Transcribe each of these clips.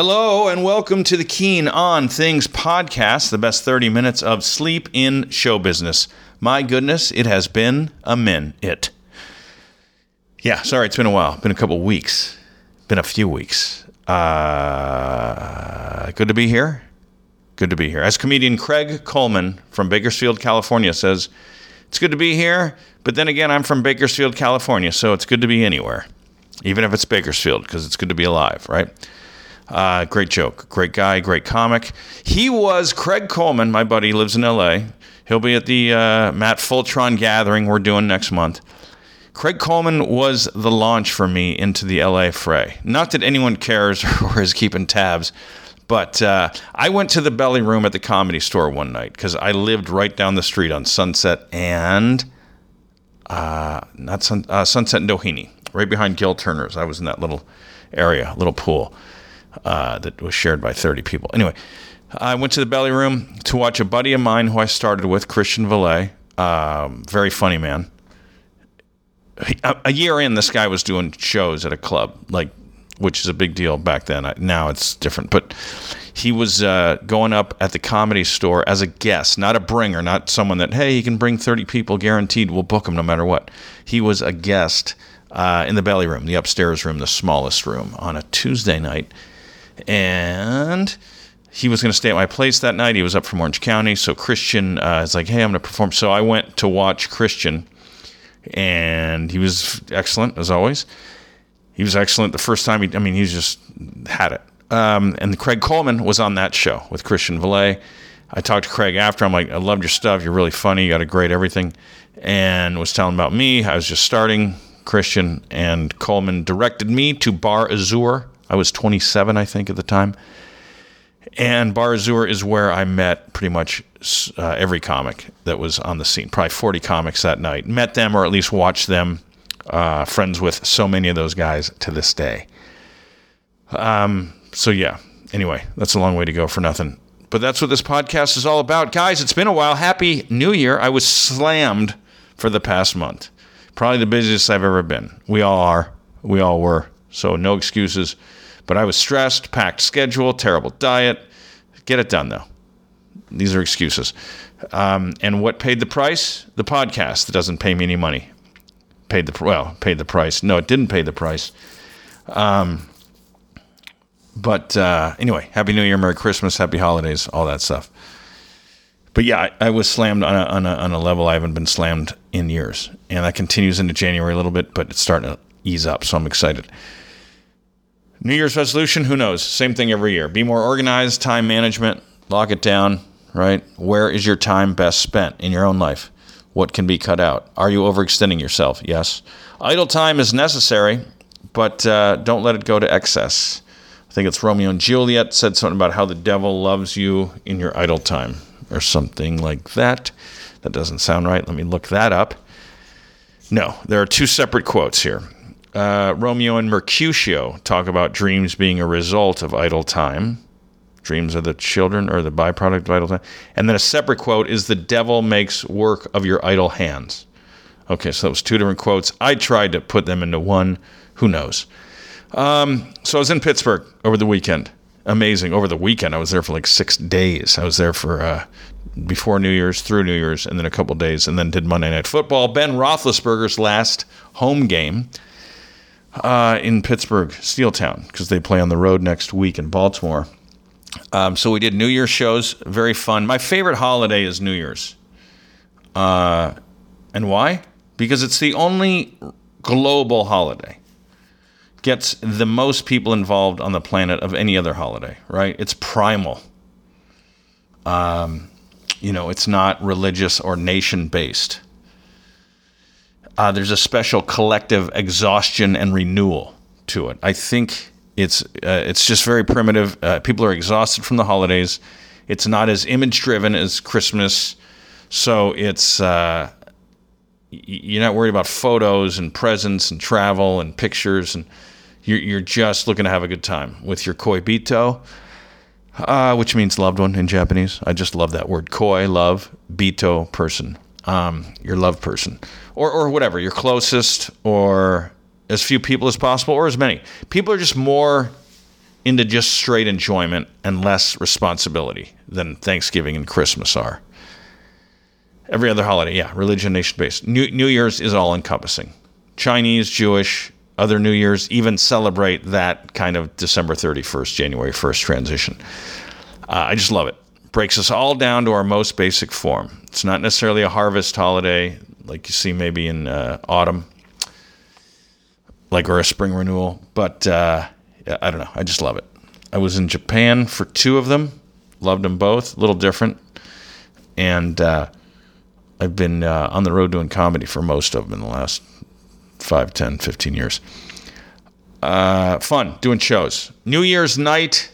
Hello and welcome to the Keane on Things podcast, the best 30 minutes of sleep in show business. My goodness, it has been a minute. Yeah, sorry, it's been a while. Been a couple weeks. Been a few weeks. Uh, good to be here. Good to be here. As comedian Craig Coleman from Bakersfield, California says, it's good to be here, but then again, I'm from Bakersfield, California, so it's good to be anywhere, even if it's Bakersfield, because it's good to be alive, right? Uh, great joke. Great guy. Great comic. He was Craig Coleman, my buddy, lives in LA. He'll be at the uh, Matt Fultron gathering we're doing next month. Craig Coleman was the launch for me into the LA fray. Not that anyone cares or is keeping tabs, but uh, I went to the belly room at the comedy store one night because I lived right down the street on Sunset and uh, not Sun, uh, Sunset and Doheny, right behind Gil Turner's. I was in that little area, little pool uh, that was shared by 30 people. Anyway, I went to the belly room to watch a buddy of mine who I started with, Christian Valet. Um, very funny man. A, a year in, this guy was doing shows at a club, like which is a big deal back then. Now it's different, but he was uh, going up at the comedy store as a guest, not a bringer, not someone that hey, he can bring thirty people guaranteed. We'll book him no matter what. He was a guest uh, in the belly room, the upstairs room, the smallest room, on a Tuesday night, and he was going to stay at my place that night. He was up from Orange County, so Christian uh, is like, "Hey, I'm going to perform." So I went to watch Christian, and he was excellent as always. He was excellent the first time. He, I mean, he just had it. Um, and Craig Coleman was on that show with Christian Valet. I talked to Craig after. I'm like, I loved your stuff. You're really funny. You got a great everything. And was telling about me. I was just starting Christian, and Coleman directed me to Bar Azur. I was 27, I think, at the time. And Bar Azur is where I met pretty much uh, every comic that was on the scene. Probably 40 comics that night. Met them or at least watched them uh, friends with so many of those guys to this day. Um, so yeah. Anyway, that's a long way to go for nothing. But that's what this podcast is all about, guys. It's been a while. Happy New Year! I was slammed for the past month. Probably the busiest I've ever been. We all are. We all were. So no excuses. But I was stressed, packed schedule, terrible diet. Get it done though. These are excuses. Um, and what paid the price? The podcast that doesn't pay me any money paid the well paid the price. No, it didn't pay the price. Um, but uh, anyway, Happy New Year, Merry Christmas, Happy Holidays, all that stuff. But yeah, I, I was slammed on a, on a, on a level I haven't been slammed in years, and that continues into January a little bit, but it's starting to ease up, so I'm excited. New Year's resolution, who knows? Same thing every year. Be more organized, time management, lock it down, right? Where is your time best spent in your own life? What can be cut out? Are you overextending yourself? Yes. Idle time is necessary, but uh, don't let it go to excess. I think it's Romeo and Juliet said something about how the devil loves you in your idle time or something like that. That doesn't sound right. Let me look that up. No, there are two separate quotes here. Uh, Romeo and Mercutio talk about dreams being a result of idle time. Dreams are the children or the byproduct of idle time. And then a separate quote is the devil makes work of your idle hands. Okay, so was two different quotes. I tried to put them into one. Who knows? Um, so I was in Pittsburgh over the weekend. Amazing. Over the weekend, I was there for like six days. I was there for uh, before New Year's, through New Year's, and then a couple days, and then did Monday Night Football. Ben Roethlisberger's last home game uh, in Pittsburgh, Steeltown, because they play on the road next week in Baltimore. Um, so we did New Year's shows, very fun. My favorite holiday is New Year's. Uh, and why? Because it's the only global holiday. Gets the most people involved on the planet of any other holiday, right? It's primal. Um, you know, it's not religious or nation based. Uh, there's a special collective exhaustion and renewal to it. I think it's uh, it's just very primitive. Uh, people are exhausted from the holidays. It's not as image driven as Christmas, so it's uh, you're not worried about photos and presents and travel and pictures, and you're, you're just looking to have a good time with your koibito, uh, which means loved one in Japanese. I just love that word koi, love, bito, person, um, your loved person, or or whatever, your closest or as few people as possible or as many. People are just more into just straight enjoyment and less responsibility than Thanksgiving and Christmas are. Every other holiday, yeah, religion, nation based. New, New Year's is all encompassing. Chinese, Jewish, other New Year's even celebrate that kind of December 31st, January 1st transition. Uh, I just love it. Breaks us all down to our most basic form. It's not necessarily a harvest holiday like you see maybe in uh, autumn, like or a spring renewal, but uh, I don't know. I just love it. I was in Japan for two of them, loved them both, a little different, and uh, I've been uh, on the road doing comedy for most of them in the last 5, 10, 15 years. Uh, fun doing shows. New Year's night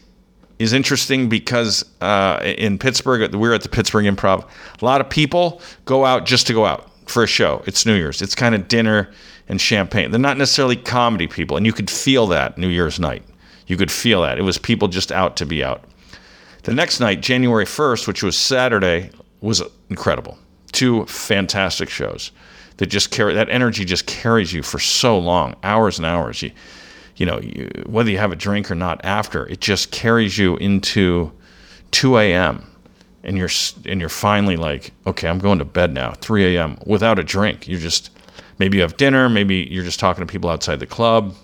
is interesting because uh, in Pittsburgh, we're at the Pittsburgh Improv. A lot of people go out just to go out for a show. It's New Year's. It's kind of dinner and champagne. They're not necessarily comedy people, and you could feel that New Year's night. You could feel that. It was people just out to be out. The next night, January 1st, which was Saturday, was incredible two fantastic shows that just carry that energy just carries you for so long, hours and hours. You, you know, you, whether you have a drink or not after, it just carries you into 2 a.m. and you're and you're finally like, okay, I'm going to bed now, 3 a.m. without a drink. You're just maybe you have dinner, maybe you're just talking to people outside the club,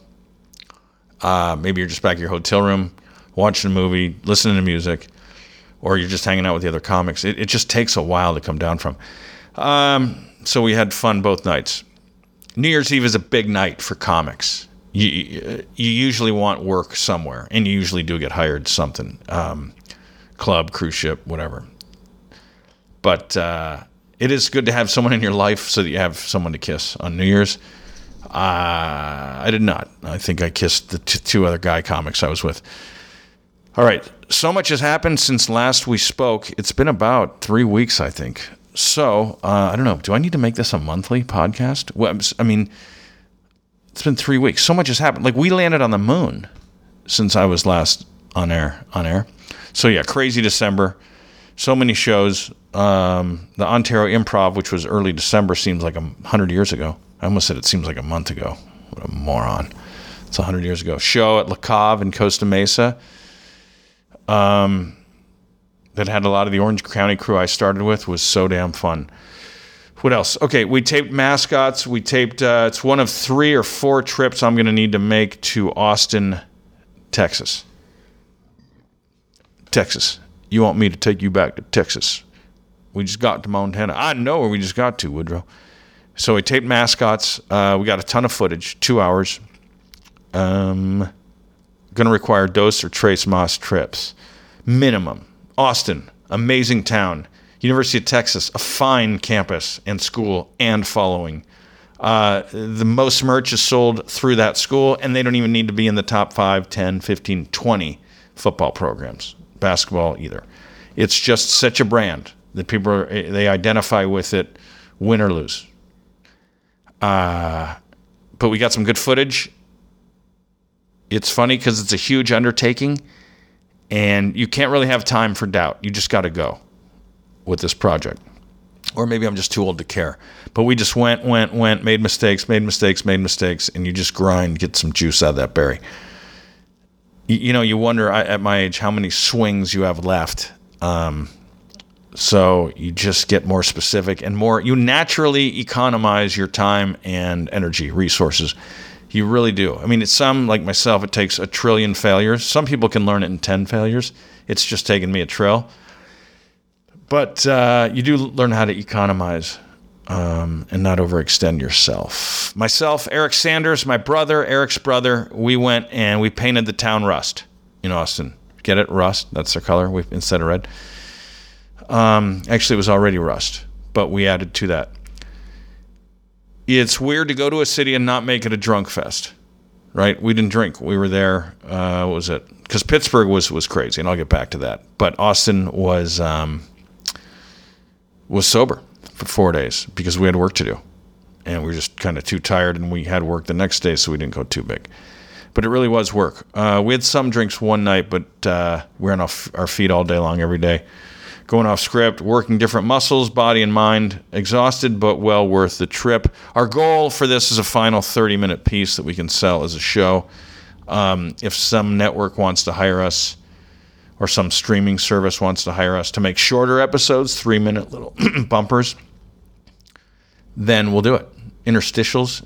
uh, maybe you're just back at your hotel room watching a movie, listening to music or you're just hanging out with the other comics. It, it just takes a while to come down from. Um, so we had fun both nights. New Year's Eve is a big night for comics. You, you usually want work somewhere, and you usually do get hired something, um, club, cruise ship, whatever. But uh, it is good to have someone in your life so that you have someone to kiss on New Year's. Uh, I did not. I think I kissed the t- two other guy comics I was with. All right. So much has happened since last we spoke. It's been about three weeks, I think. So uh, I don't know. Do I need to make this a monthly podcast? Well, I mean, it's been three weeks. So much has happened. Like we landed on the moon since I was last on air. On air. So yeah, crazy December. So many shows. Um, the Ontario Improv, which was early December, seems like a hundred years ago. I almost said it seems like a month ago. What a moron! It's a hundred years ago. Show at La in Costa Mesa um, that had a lot of the Orange County crew I started with was so damn fun. What else? Okay, we taped mascots. We taped. Uh, it's one of three or four trips I'm going to need to make to Austin, Texas. Texas. You want me to take you back to Texas? We just got to Montana. I know where we just got to, Woodrow. So we taped mascots. Uh, we got a ton of footage, two hours. Um, going to require dose or trace Mas trips minimum. Austin, amazing town. University of Texas, a fine campus and school and following. Uh, the most merch is sold through that school, and they don't even need to be in the top 5, 10, 15, 20 football programs, basketball either. It's just such a brand that people are, they identify with it, win or lose. Uh, but we got some good footage. It's funny because it's a huge undertaking and you can't really have time for doubt. You just got to go with this project. Or maybe I'm just too old to care. But we just went, went, went, made mistakes, made mistakes, made mistakes, and you just grind, get some juice out of that berry. You, you know, you wonder at my age how many swings you have left. Um, so you just get more specific and more, you naturally economize your time and energy, resources you really do. I mean, it's some like myself. It takes a trillion failures. Some people can learn it in ten failures. It's just taken me a trill. But uh, you do learn how to economize um, and not overextend yourself. Myself, Eric Sanders, my brother, Eric's brother, we went and we painted the town rust in Austin. Get it? Rust. That's their color we, instead of red. Um, actually, it was already rust, but we added to that it's weird to go to a city and not make it a drunk fest, right? We didn't drink. We were there. Uh, what was it? Because Pittsburgh was was crazy, and I'll get back to that. But Austin was um, was sober for four days because we had work to do, and we were just kind of too tired, and we had work the next day, so we didn't go too big. But it really was work. Uh, we had some drinks one night, but uh, we were on our feet all day long every day going off script, working different muscles, body and mind, exhausted but well worth the trip. Our goal for this is a final 30 minute piece that we can sell as a show. Um, if some network wants to hire us, or some streaming service wants to hire us to make shorter episodes, three minute little bumpers, then we'll do it. Interstitials,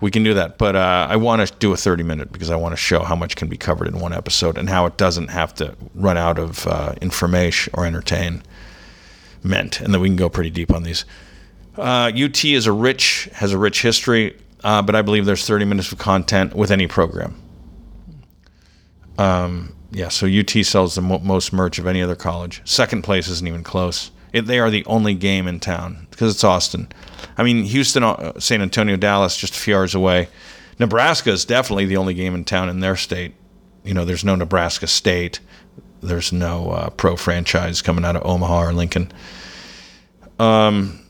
we can do that. But uh, I want to do a 30 minute because I want to show how much can be covered in one episode and how it doesn't have to run out of uh, information or entertainment. And then we can go pretty deep on these. Uh, UT is a rich has a rich history, uh, but I believe there's 30 minutes of content with any program. Um, yeah, so UT sells the mo- most merch of any other college. Second place isn't even close. It, they are the only game in town because it's Austin. I mean, Houston, uh, San Antonio, Dallas, just a few hours away. Nebraska is definitely the only game in town in their state. You know, there's no Nebraska State. There's no uh, pro franchise coming out of Omaha or Lincoln. Um,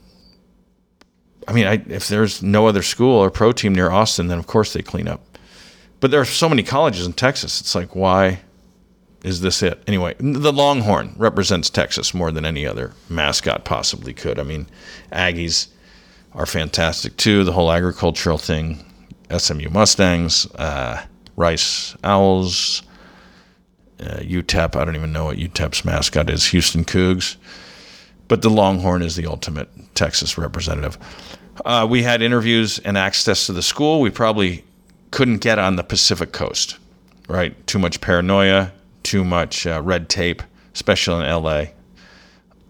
I mean, I, if there's no other school or pro team near Austin, then of course they clean up. But there are so many colleges in Texas. It's like, why is this it? Anyway, the Longhorn represents Texas more than any other mascot possibly could. I mean, Aggies are fantastic too. The whole agricultural thing, SMU Mustangs, uh, Rice Owls, uh, UTEP. I don't even know what UTEP's mascot is. Houston Cougs. But the Longhorn is the ultimate Texas representative. Uh, we had interviews and access to the school. We probably couldn't get on the Pacific Coast, right? Too much paranoia, too much uh, red tape, especially in LA.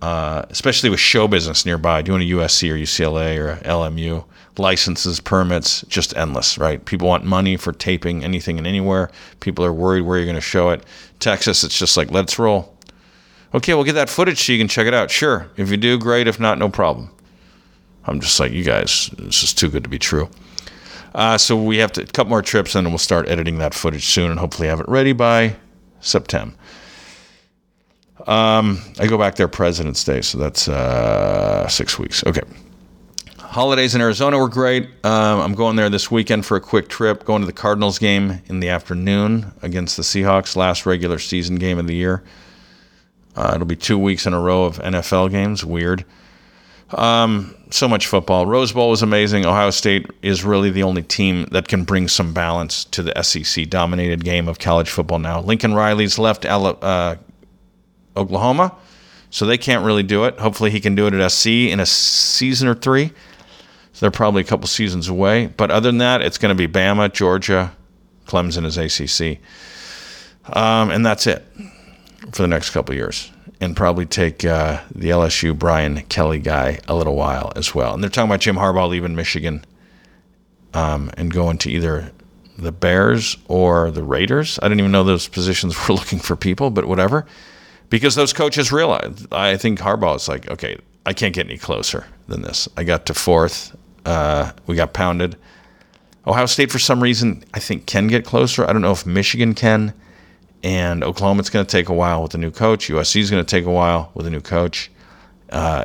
Uh, especially with show business nearby, doing a USC or UCLA or LMU, licenses, permits, just endless, right? People want money for taping anything and anywhere. People are worried where you're going to show it. Texas, it's just like, let's roll. Okay, we'll get that footage so you can check it out. Sure. If you do, great. If not, no problem. I'm just like, you guys, this is too good to be true. Uh, so we have to, a couple more trips and we'll start editing that footage soon and hopefully have it ready by September. Um, I go back there President's Day, so that's uh, six weeks. Okay. Holidays in Arizona were great. Um, I'm going there this weekend for a quick trip. Going to the Cardinals game in the afternoon against the Seahawks, last regular season game of the year. Uh, it'll be two weeks in a row of NFL games. Weird. Um, so much football. Rose Bowl was amazing. Ohio State is really the only team that can bring some balance to the SEC dominated game of college football now. Lincoln Riley's left uh, Oklahoma, so they can't really do it. Hopefully, he can do it at SC in a season or three. So they're probably a couple seasons away. But other than that, it's going to be Bama, Georgia, Clemson as ACC. Um, and that's it for the next couple years and probably take uh, the LSU Brian Kelly guy a little while as well. And they're talking about Jim Harbaugh leaving Michigan um, and going to either the Bears or the Raiders. I didn't even know those positions were looking for people, but whatever. Because those coaches realized, I think Harbaugh is like, okay, I can't get any closer than this. I got to fourth. Uh, we got pounded. Ohio State, for some reason, I think can get closer. I don't know if Michigan can and Oklahoma's going to take a while with a new coach. USC is going to take a while with a new coach. Uh,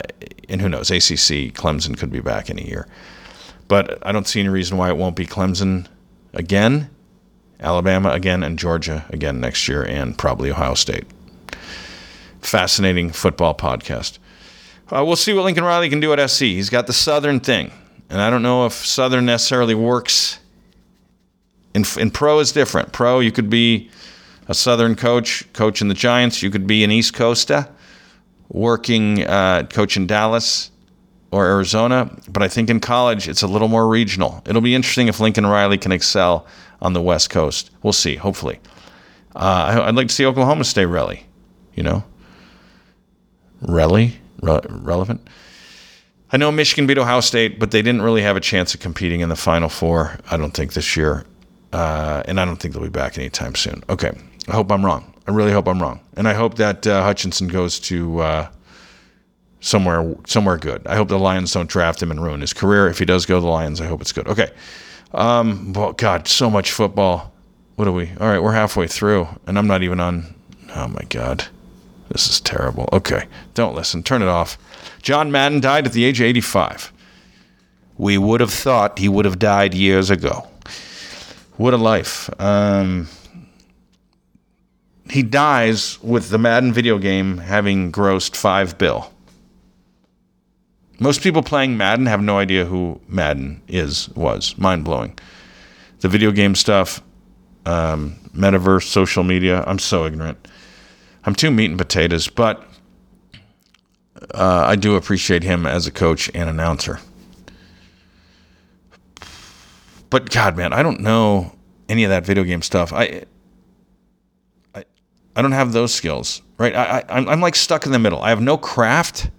and who knows? ACC, Clemson could be back in a year. But I don't see any reason why it won't be Clemson again, Alabama again, and Georgia again next year, and probably Ohio State. Fascinating football podcast. Uh, we'll see what Lincoln Riley can do at SC. He's got the Southern thing. And I don't know if Southern necessarily works. In, in pro is different. Pro, you could be a Southern coach, coaching the Giants. You could be an East Coaster, working uh, coach in Dallas or Arizona. But I think in college, it's a little more regional. It'll be interesting if Lincoln Riley can excel on the West Coast. We'll see, hopefully. Uh, I'd like to see Oklahoma stay relly, you know? Relly? Re- relevant? I know Michigan beat Ohio State, but they didn't really have a chance of competing in the Final Four, I don't think, this year. Uh, and I don't think they'll be back anytime soon. Okay. I hope I'm wrong. I really hope I'm wrong, and I hope that uh, Hutchinson goes to uh, somewhere somewhere good. I hope the Lions don't draft him and ruin his career. If he does go to the Lions, I hope it's good. Okay. Um, well, God, so much football. What are we? All right, we're halfway through, and I'm not even on. Oh my God, this is terrible. Okay, don't listen. Turn it off. John Madden died at the age of 85. We would have thought he would have died years ago. What a life. Um, he dies with the Madden video game having grossed five bill. Most people playing Madden have no idea who Madden is, was. Mind blowing. The video game stuff, um, metaverse, social media. I'm so ignorant. I'm too meat and potatoes, but uh, I do appreciate him as a coach and announcer. But God, man, I don't know any of that video game stuff. I, I, don't have those skills, right? I, I, I'm like stuck in the middle. I have no craft.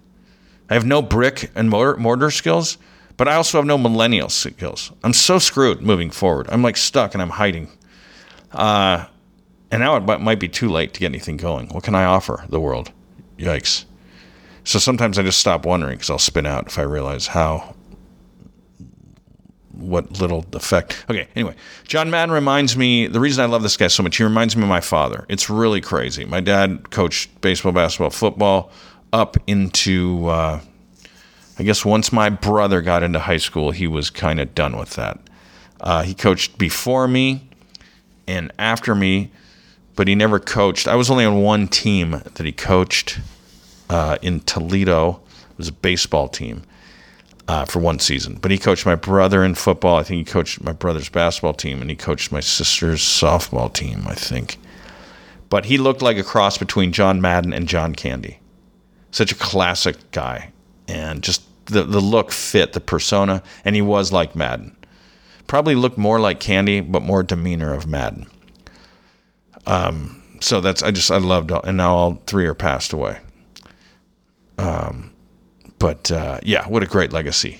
I have no brick and mortar, mortar skills, but I also have no millennial skills. I'm so screwed moving forward. I'm like stuck and I'm hiding. Uh, and now it might be too late to get anything going. What can I offer the world? Yikes. So sometimes I just stop wondering because I'll spin out if I realize how what little effect. Okay, anyway, John Madden reminds me the reason I love this guy so much, he reminds me of my father. It's really crazy. My dad coached baseball, basketball, football up into, uh, I guess, once my brother got into high school, he was kind of done with that. Uh, he coached before me and after me, but he never coached. I was only on one team that he coached uh, in Toledo. It was a baseball team uh, for one season. But he coached my brother in football. I think he coached my brother's basketball team, and he coached my sister's softball team. I think. But he looked like a cross between John Madden and John Candy. Such a classic guy, and just the the look fit the persona, and he was like Madden. Probably looked more like Candy, but more demeanor of Madden. Um, so that's I just I loved, and now all three are passed away. Um, but uh, yeah, what a great legacy.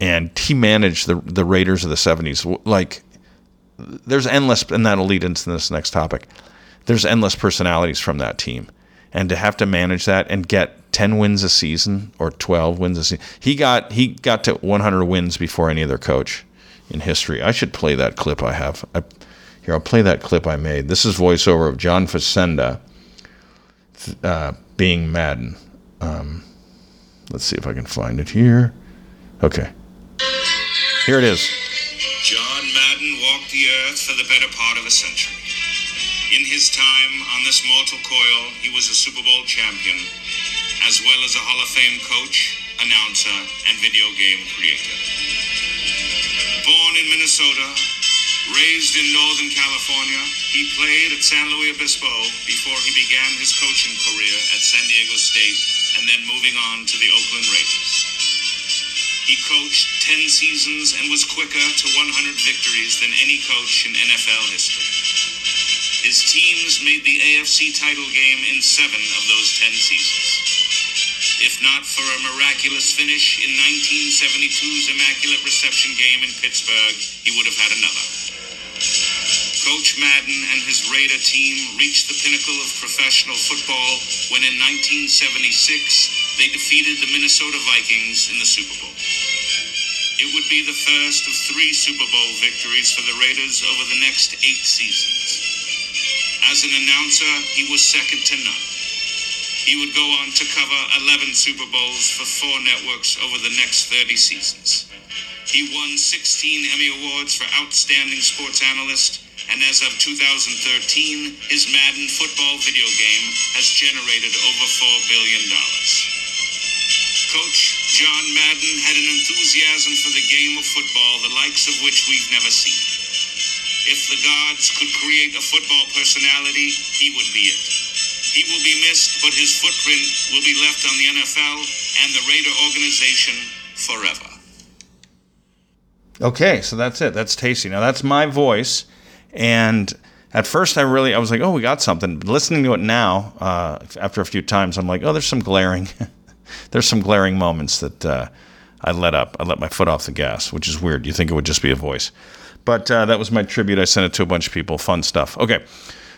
And he managed the the Raiders of the '70s. Like, there's endless, and that'll lead into this next topic. There's endless personalities from that team, and to have to manage that and get 10 wins a season or 12 wins a season. He got he got to 100 wins before any other coach in history. I should play that clip I have. I, here, I'll play that clip I made. This is voiceover of John Facenda uh, being Madden. Um, let's see if I can find it here. Okay. Here it is. John Madden walked the earth for the better part of a century. In his time on this mortal coil, he was a Super Bowl champion, as well as a Hall of Fame coach, announcer, and video game creator. Born in Minnesota, raised in Northern California, he played at San Luis Obispo before he began his coaching career at San Diego State and then moving on to the Oakland Raiders. He coached 10 seasons and was quicker to 100 victories than any coach in NFL history. His teams made the AFC title game in seven of those 10 seasons. If not for a miraculous finish in 1972's Immaculate Reception game in Pittsburgh, he would have had another. Coach Madden and his Raider team reached the pinnacle of professional football when in 1976 they defeated the Minnesota Vikings in the Super Bowl. It would be the first of three Super Bowl victories for the Raiders over the next eight seasons. As an announcer, he was second to none. He would go on to cover 11 Super Bowls for four networks over the next 30 seasons. He won 16 Emmy Awards for Outstanding Sports Analyst and as of 2013, his Madden football video game has generated over $4 billion. Coach John Madden had an enthusiasm for the game of football the likes of which we've never seen. If the gods could create a football personality, he would be it. He will be missed, but his footprint will be left on the NFL and the Raider organization forever. Okay, so that's it. That's tasty. Now that's my voice and at first, I really I was like, oh, we got something. But listening to it now, uh, after a few times, I'm like, oh, there's some glaring, there's some glaring moments that uh, I let up. I let my foot off the gas, which is weird. You think it would just be a voice, but uh, that was my tribute. I sent it to a bunch of people. Fun stuff. Okay.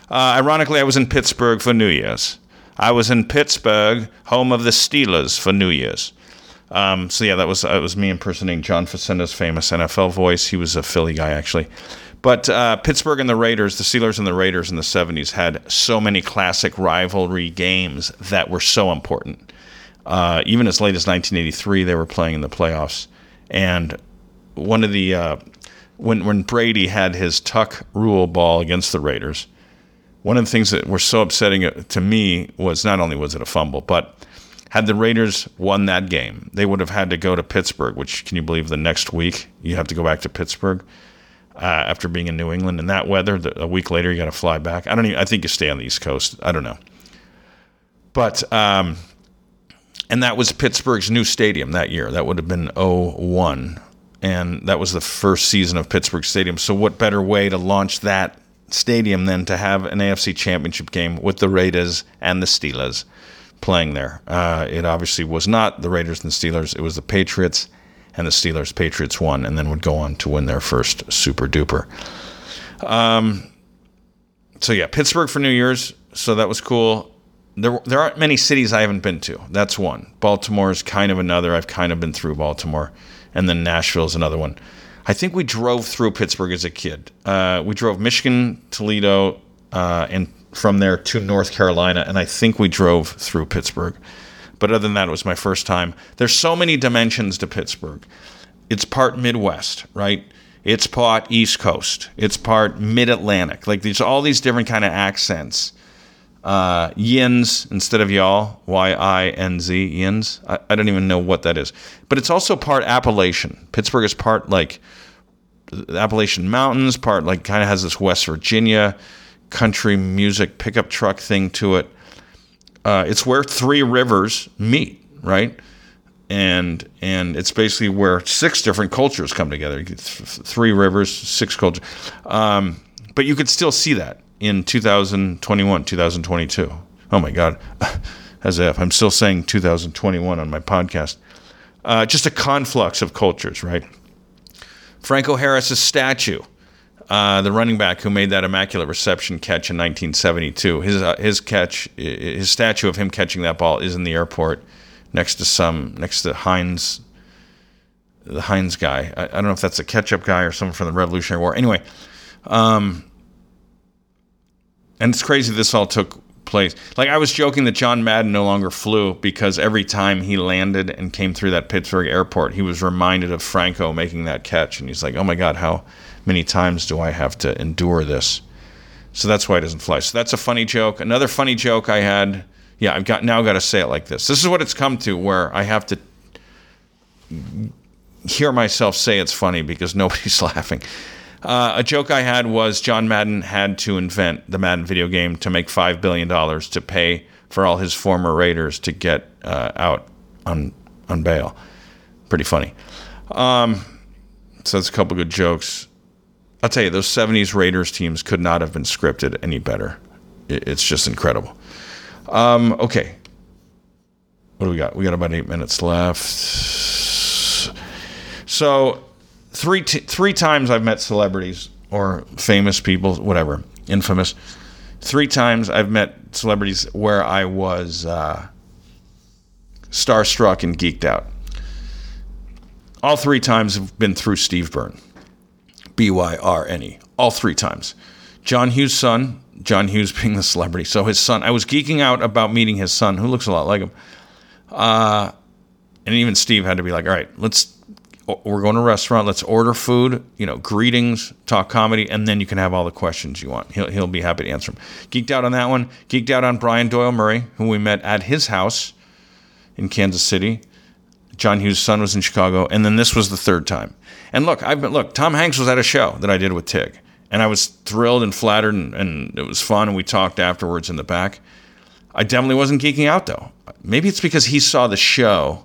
Uh, ironically, I was in Pittsburgh for New Year's. I was in Pittsburgh, home of the Steelers, for New Year's. Um, so yeah, that was that was me impersonating John Facenda's famous NFL voice. He was a Philly guy, actually. But uh, Pittsburgh and the Raiders, the Steelers and the Raiders in the 70s had so many classic rivalry games that were so important. Uh, even as late as 1983, they were playing in the playoffs. And one of the, uh, when, when Brady had his tuck rule ball against the Raiders, one of the things that were so upsetting to me was not only was it a fumble, but had the Raiders won that game, they would have had to go to Pittsburgh, which can you believe the next week you have to go back to Pittsburgh? Uh, after being in New England in that weather. The, a week later, you got to fly back. I don't even. I think you stay on the East Coast. I don't know. But um, and that was Pittsburgh's new stadium that year. That would have been 01. and that was the first season of Pittsburgh Stadium. So what better way to launch that stadium than to have an AFC Championship game with the Raiders and the Steelers playing there? Uh, it obviously was not the Raiders and the Steelers. It was the Patriots and the Steelers. Patriots won and then would go on to win their first Super Duper. Um, so yeah, Pittsburgh for New Year's. So that was cool. There, there aren't many cities I haven't been to. That's one. Baltimore is kind of another. I've kind of been through Baltimore, and then Nashville is another one. I think we drove through Pittsburgh as a kid. Uh, we drove Michigan, Toledo, uh, and from there to North Carolina, and I think we drove through Pittsburgh. But other than that, it was my first time. There's so many dimensions to Pittsburgh. It's part Midwest, right? It's part East Coast. It's part Mid Atlantic. Like there's all these different kind of accents. Uh, yins instead of y'all, Y I N Z, yins. I, I don't even know what that is. But it's also part Appalachian. Pittsburgh is part like the Appalachian Mountains, part like kind of has this West Virginia country music pickup truck thing to it. Uh, it's where three rivers meet, right? And and it's basically where six different cultures come together. Three rivers, six cultures. Um, but you could still see that in 2021, 2022. Oh my God, as if I'm still saying 2021 on my podcast. Uh, just a conflux of cultures, right? Franco Harris's statue, uh, the running back who made that immaculate reception catch in 1972. His uh, his catch, his statue of him catching that ball is in the airport next to some next to Heinz, the Heinz guy. I, I don't know if that's a ketchup guy or someone from the Revolutionary War. Anyway, um, and it's crazy this all took place. Like I was joking that John Madden no longer flew because every time he landed and came through that Pittsburgh airport, he was reminded of Franco making that catch, and he's like, "Oh my God, how many times do I have to endure this?" So that's why he doesn't fly. So that's a funny joke. Another funny joke I had. Yeah, I've got now got to say it like this. This is what it's come to, where I have to hear myself say it's funny because nobody's laughing. Uh, a joke I had was John Madden had to invent the Madden video game to make $5 billion to pay for all his former Raiders to get uh, out on, on bail. Pretty funny. Um, so that's a couple good jokes. I'll tell you, those 70s Raiders teams could not have been scripted any better. It's just incredible. Um, okay. What do we got? We got about eight minutes left. So three t- three times I've met celebrities or famous people, whatever, infamous. Three times I've met celebrities where I was uh, starstruck and geeked out. All three times have been through Steve Byrne, B Y R N E. All three times. John Hughes' son, John Hughes being the celebrity. So his son, I was geeking out about meeting his son, who looks a lot like him. Uh, and even Steve had to be like, all right, let's we're going to a restaurant. Let's order food. You know, greetings, talk comedy, and then you can have all the questions you want. He'll he'll be happy to answer them. Geeked out on that one. Geeked out on Brian Doyle Murray, who we met at his house in Kansas City. John Hughes' son was in Chicago, and then this was the third time. And look, I've been look. Tom Hanks was at a show that I did with Tig, and I was thrilled and flattered, and, and it was fun. And we talked afterwards in the back. I definitely wasn't geeking out though. Maybe it's because he saw the show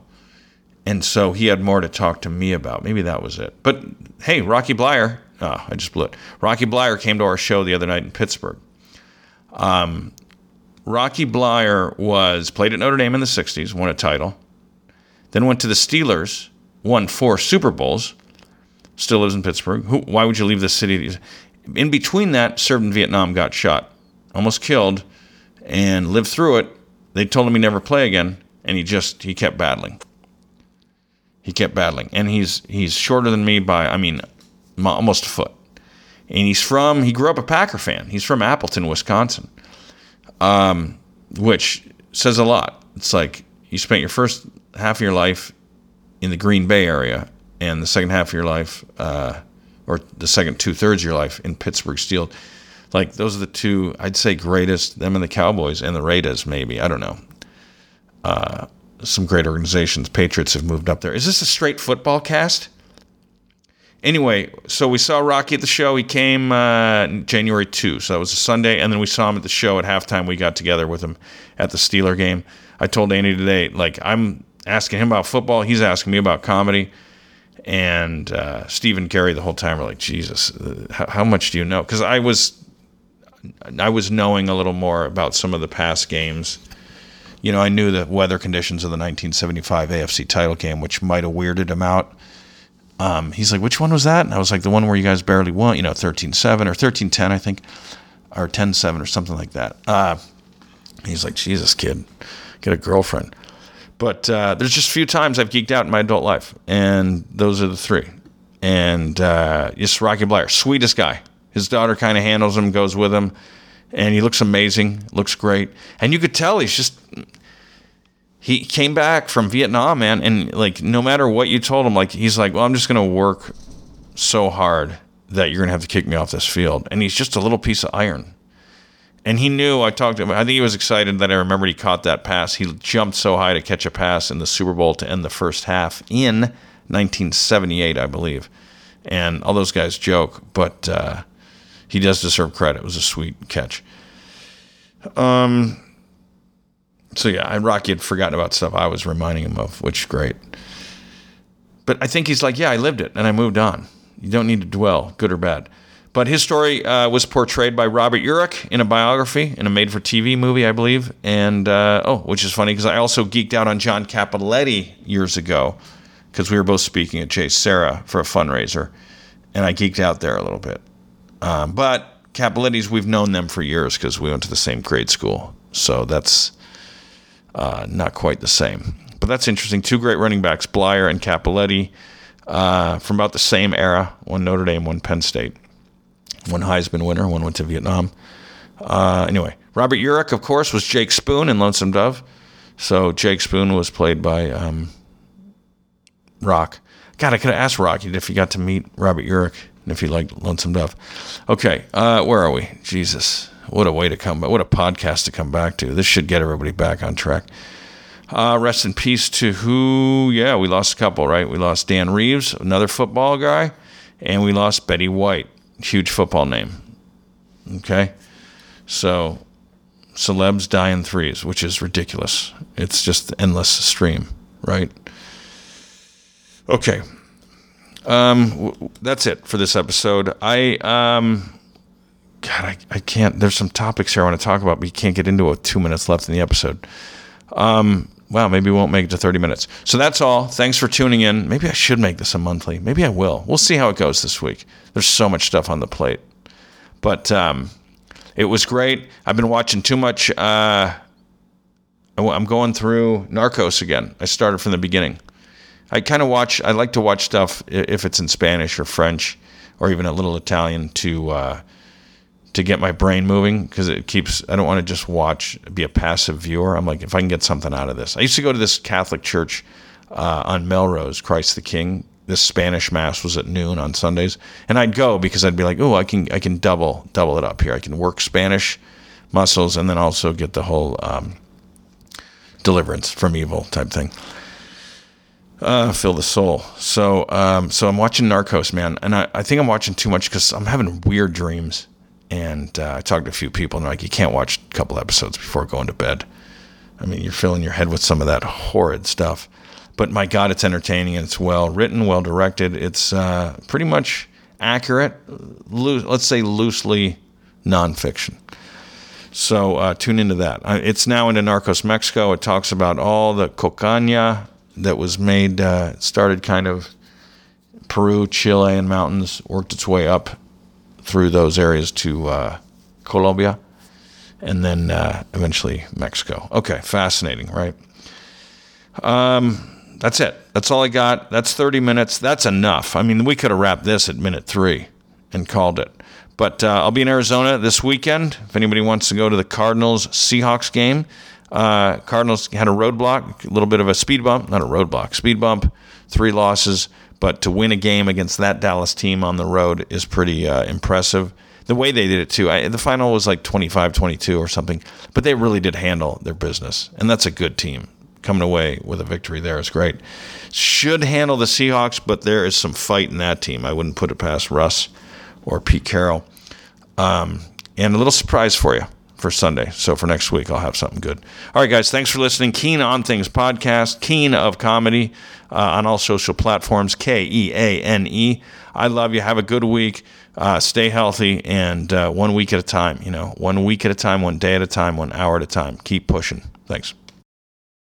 and so he had more to talk to me about. Maybe that was it. But hey, Rocky Bleier, oh, I just blew it. Rocky Bleier came to our show the other night in Pittsburgh. Um, Rocky Bleier was played at Notre Dame in the 60s, won a title, then went to the Steelers, won four Super Bowls, still lives in Pittsburgh. Who, why would you leave the city? In between that, served in Vietnam, got shot, almost killed, and lived through it. They told him he never play again, and he just he kept battling he kept battling, and he's he's shorter than me by I mean almost a foot. And he's from he grew up a Packer fan. He's from Appleton, Wisconsin, um, which says a lot. It's like you spent your first half of your life in the Green Bay area, and the second half of your life, uh, or the second two thirds of your life in Pittsburgh Steel. Like those are the two I'd say greatest. Them and the Cowboys and the Raiders, maybe I don't know. Uh, some great organizations. Patriots have moved up there. Is this a straight football cast? Anyway, so we saw Rocky at the show. He came uh, January 2, so that was a Sunday. And then we saw him at the show at halftime. We got together with him at the Steeler game. I told Andy today, like, I'm asking him about football. He's asking me about comedy. And uh, Steve and Gary the whole time were like, Jesus, uh, how, how much do you know? Because I was, I was knowing a little more about some of the past games. You know, I knew the weather conditions of the 1975 AFC title game, which might have weirded him out um, he's like, which one was that? And I was like, the one where you guys barely won, you know, 13 7 or 13 10, I think, or 10 7 or something like that. Uh, he's like, Jesus, kid, get a girlfriend. But uh, there's just a few times I've geeked out in my adult life, and those are the three. And uh, just Rocky Bleier, sweetest guy. His daughter kind of handles him, goes with him, and he looks amazing, looks great. And you could tell he's just he came back from Vietnam, man, and like no matter what you told him, like he's like, well, I'm just gonna work so hard that you're gonna have to kick me off this field, and he's just a little piece of iron. And he knew I talked to him. I think he was excited that I remembered he caught that pass. He jumped so high to catch a pass in the Super Bowl to end the first half in 1978, I believe. And all those guys joke, but uh, he does deserve credit. It was a sweet catch. Um, so yeah, Rocky had forgotten about stuff I was reminding him of, which is great. But I think he's like, yeah, I lived it and I moved on. You don't need to dwell, good or bad. But his story uh, was portrayed by Robert Urich in a biography in a made-for-TV movie, I believe. And uh, oh, which is funny because I also geeked out on John Cappelletti years ago because we were both speaking at Chase Sarah for a fundraiser, and I geeked out there a little bit. Um, but Cappelletti's, we've known them for years because we went to the same grade school, so that's uh, not quite the same. But that's interesting. Two great running backs, Bleier and Cappelletti, uh, from about the same era. One Notre Dame, one Penn State. One Heisman winner, one went to Vietnam. Uh, anyway, Robert Urich, of course, was Jake Spoon in Lonesome Dove. So Jake Spoon was played by um, Rock. God, I could have asked Rocky if he got to meet Robert Urich and if you like Lonesome Dove. Okay, uh, where are we? Jesus. What a way to come back. What a podcast to come back to. This should get everybody back on track. Uh, rest in peace to who? Yeah, we lost a couple, right? We lost Dan Reeves, another football guy, and we lost Betty White, huge football name. Okay? So, celebs die in threes, which is ridiculous. It's just endless stream, right? Okay. Um, that's it for this episode. I um, God, I, I can't. There's some topics here I want to talk about, but you can't get into it. Two minutes left in the episode. Um, wow, maybe we won't make it to 30 minutes. So that's all. Thanks for tuning in. Maybe I should make this a monthly. Maybe I will. We'll see how it goes this week. There's so much stuff on the plate. But um, it was great. I've been watching too much. Uh, I'm going through Narcos again. I started from the beginning. I kind of watch, I like to watch stuff if it's in Spanish or French or even a little Italian to. Uh, to get my brain moving because it keeps I don't want to just watch be a passive viewer. I'm like if I can get something out of this. I used to go to this Catholic church uh, on Melrose, Christ the King. This Spanish mass was at noon on Sundays, and I'd go because I'd be like, oh, I can I can double double it up here. I can work Spanish muscles and then also get the whole um, deliverance from evil type thing. Uh, fill the soul. So, um, so I'm watching Narcos, man, and I, I think I'm watching too much because I'm having weird dreams and uh, I talked to a few people, and they're like, you can't watch a couple episodes before going to bed. I mean, you're filling your head with some of that horrid stuff. But my God, it's entertaining and it's well written, well directed. It's uh, pretty much accurate, loo- let's say loosely nonfiction. So uh, tune into that. It's now into Narcos Mexico. It talks about all the cocaña that was made, uh, started kind of Peru, Chile, and mountains, worked its way up through those areas to uh, Colombia and then uh, eventually Mexico. Okay, fascinating, right? Um, that's it. That's all I got. That's 30 minutes. That's enough. I mean, we could have wrapped this at minute three and called it. But uh, I'll be in Arizona this weekend. If anybody wants to go to the Cardinals Seahawks game, uh, Cardinals had a roadblock, a little bit of a speed bump, not a roadblock, speed bump, three losses. But to win a game against that Dallas team on the road is pretty uh, impressive. The way they did it, too. I, the final was like 25 22 or something, but they really did handle their business. And that's a good team coming away with a victory there is great. Should handle the Seahawks, but there is some fight in that team. I wouldn't put it past Russ or Pete Carroll. Um, and a little surprise for you for Sunday. So for next week, I'll have something good. All right, guys, thanks for listening. Keane on Things podcast, Keane of Comedy uh, on all social platforms, K E A N E. I love you. Have a good week. Uh, stay healthy and uh, one week at a time, you know, one week at a time, one day at a time, one hour at a time. Keep pushing. Thanks.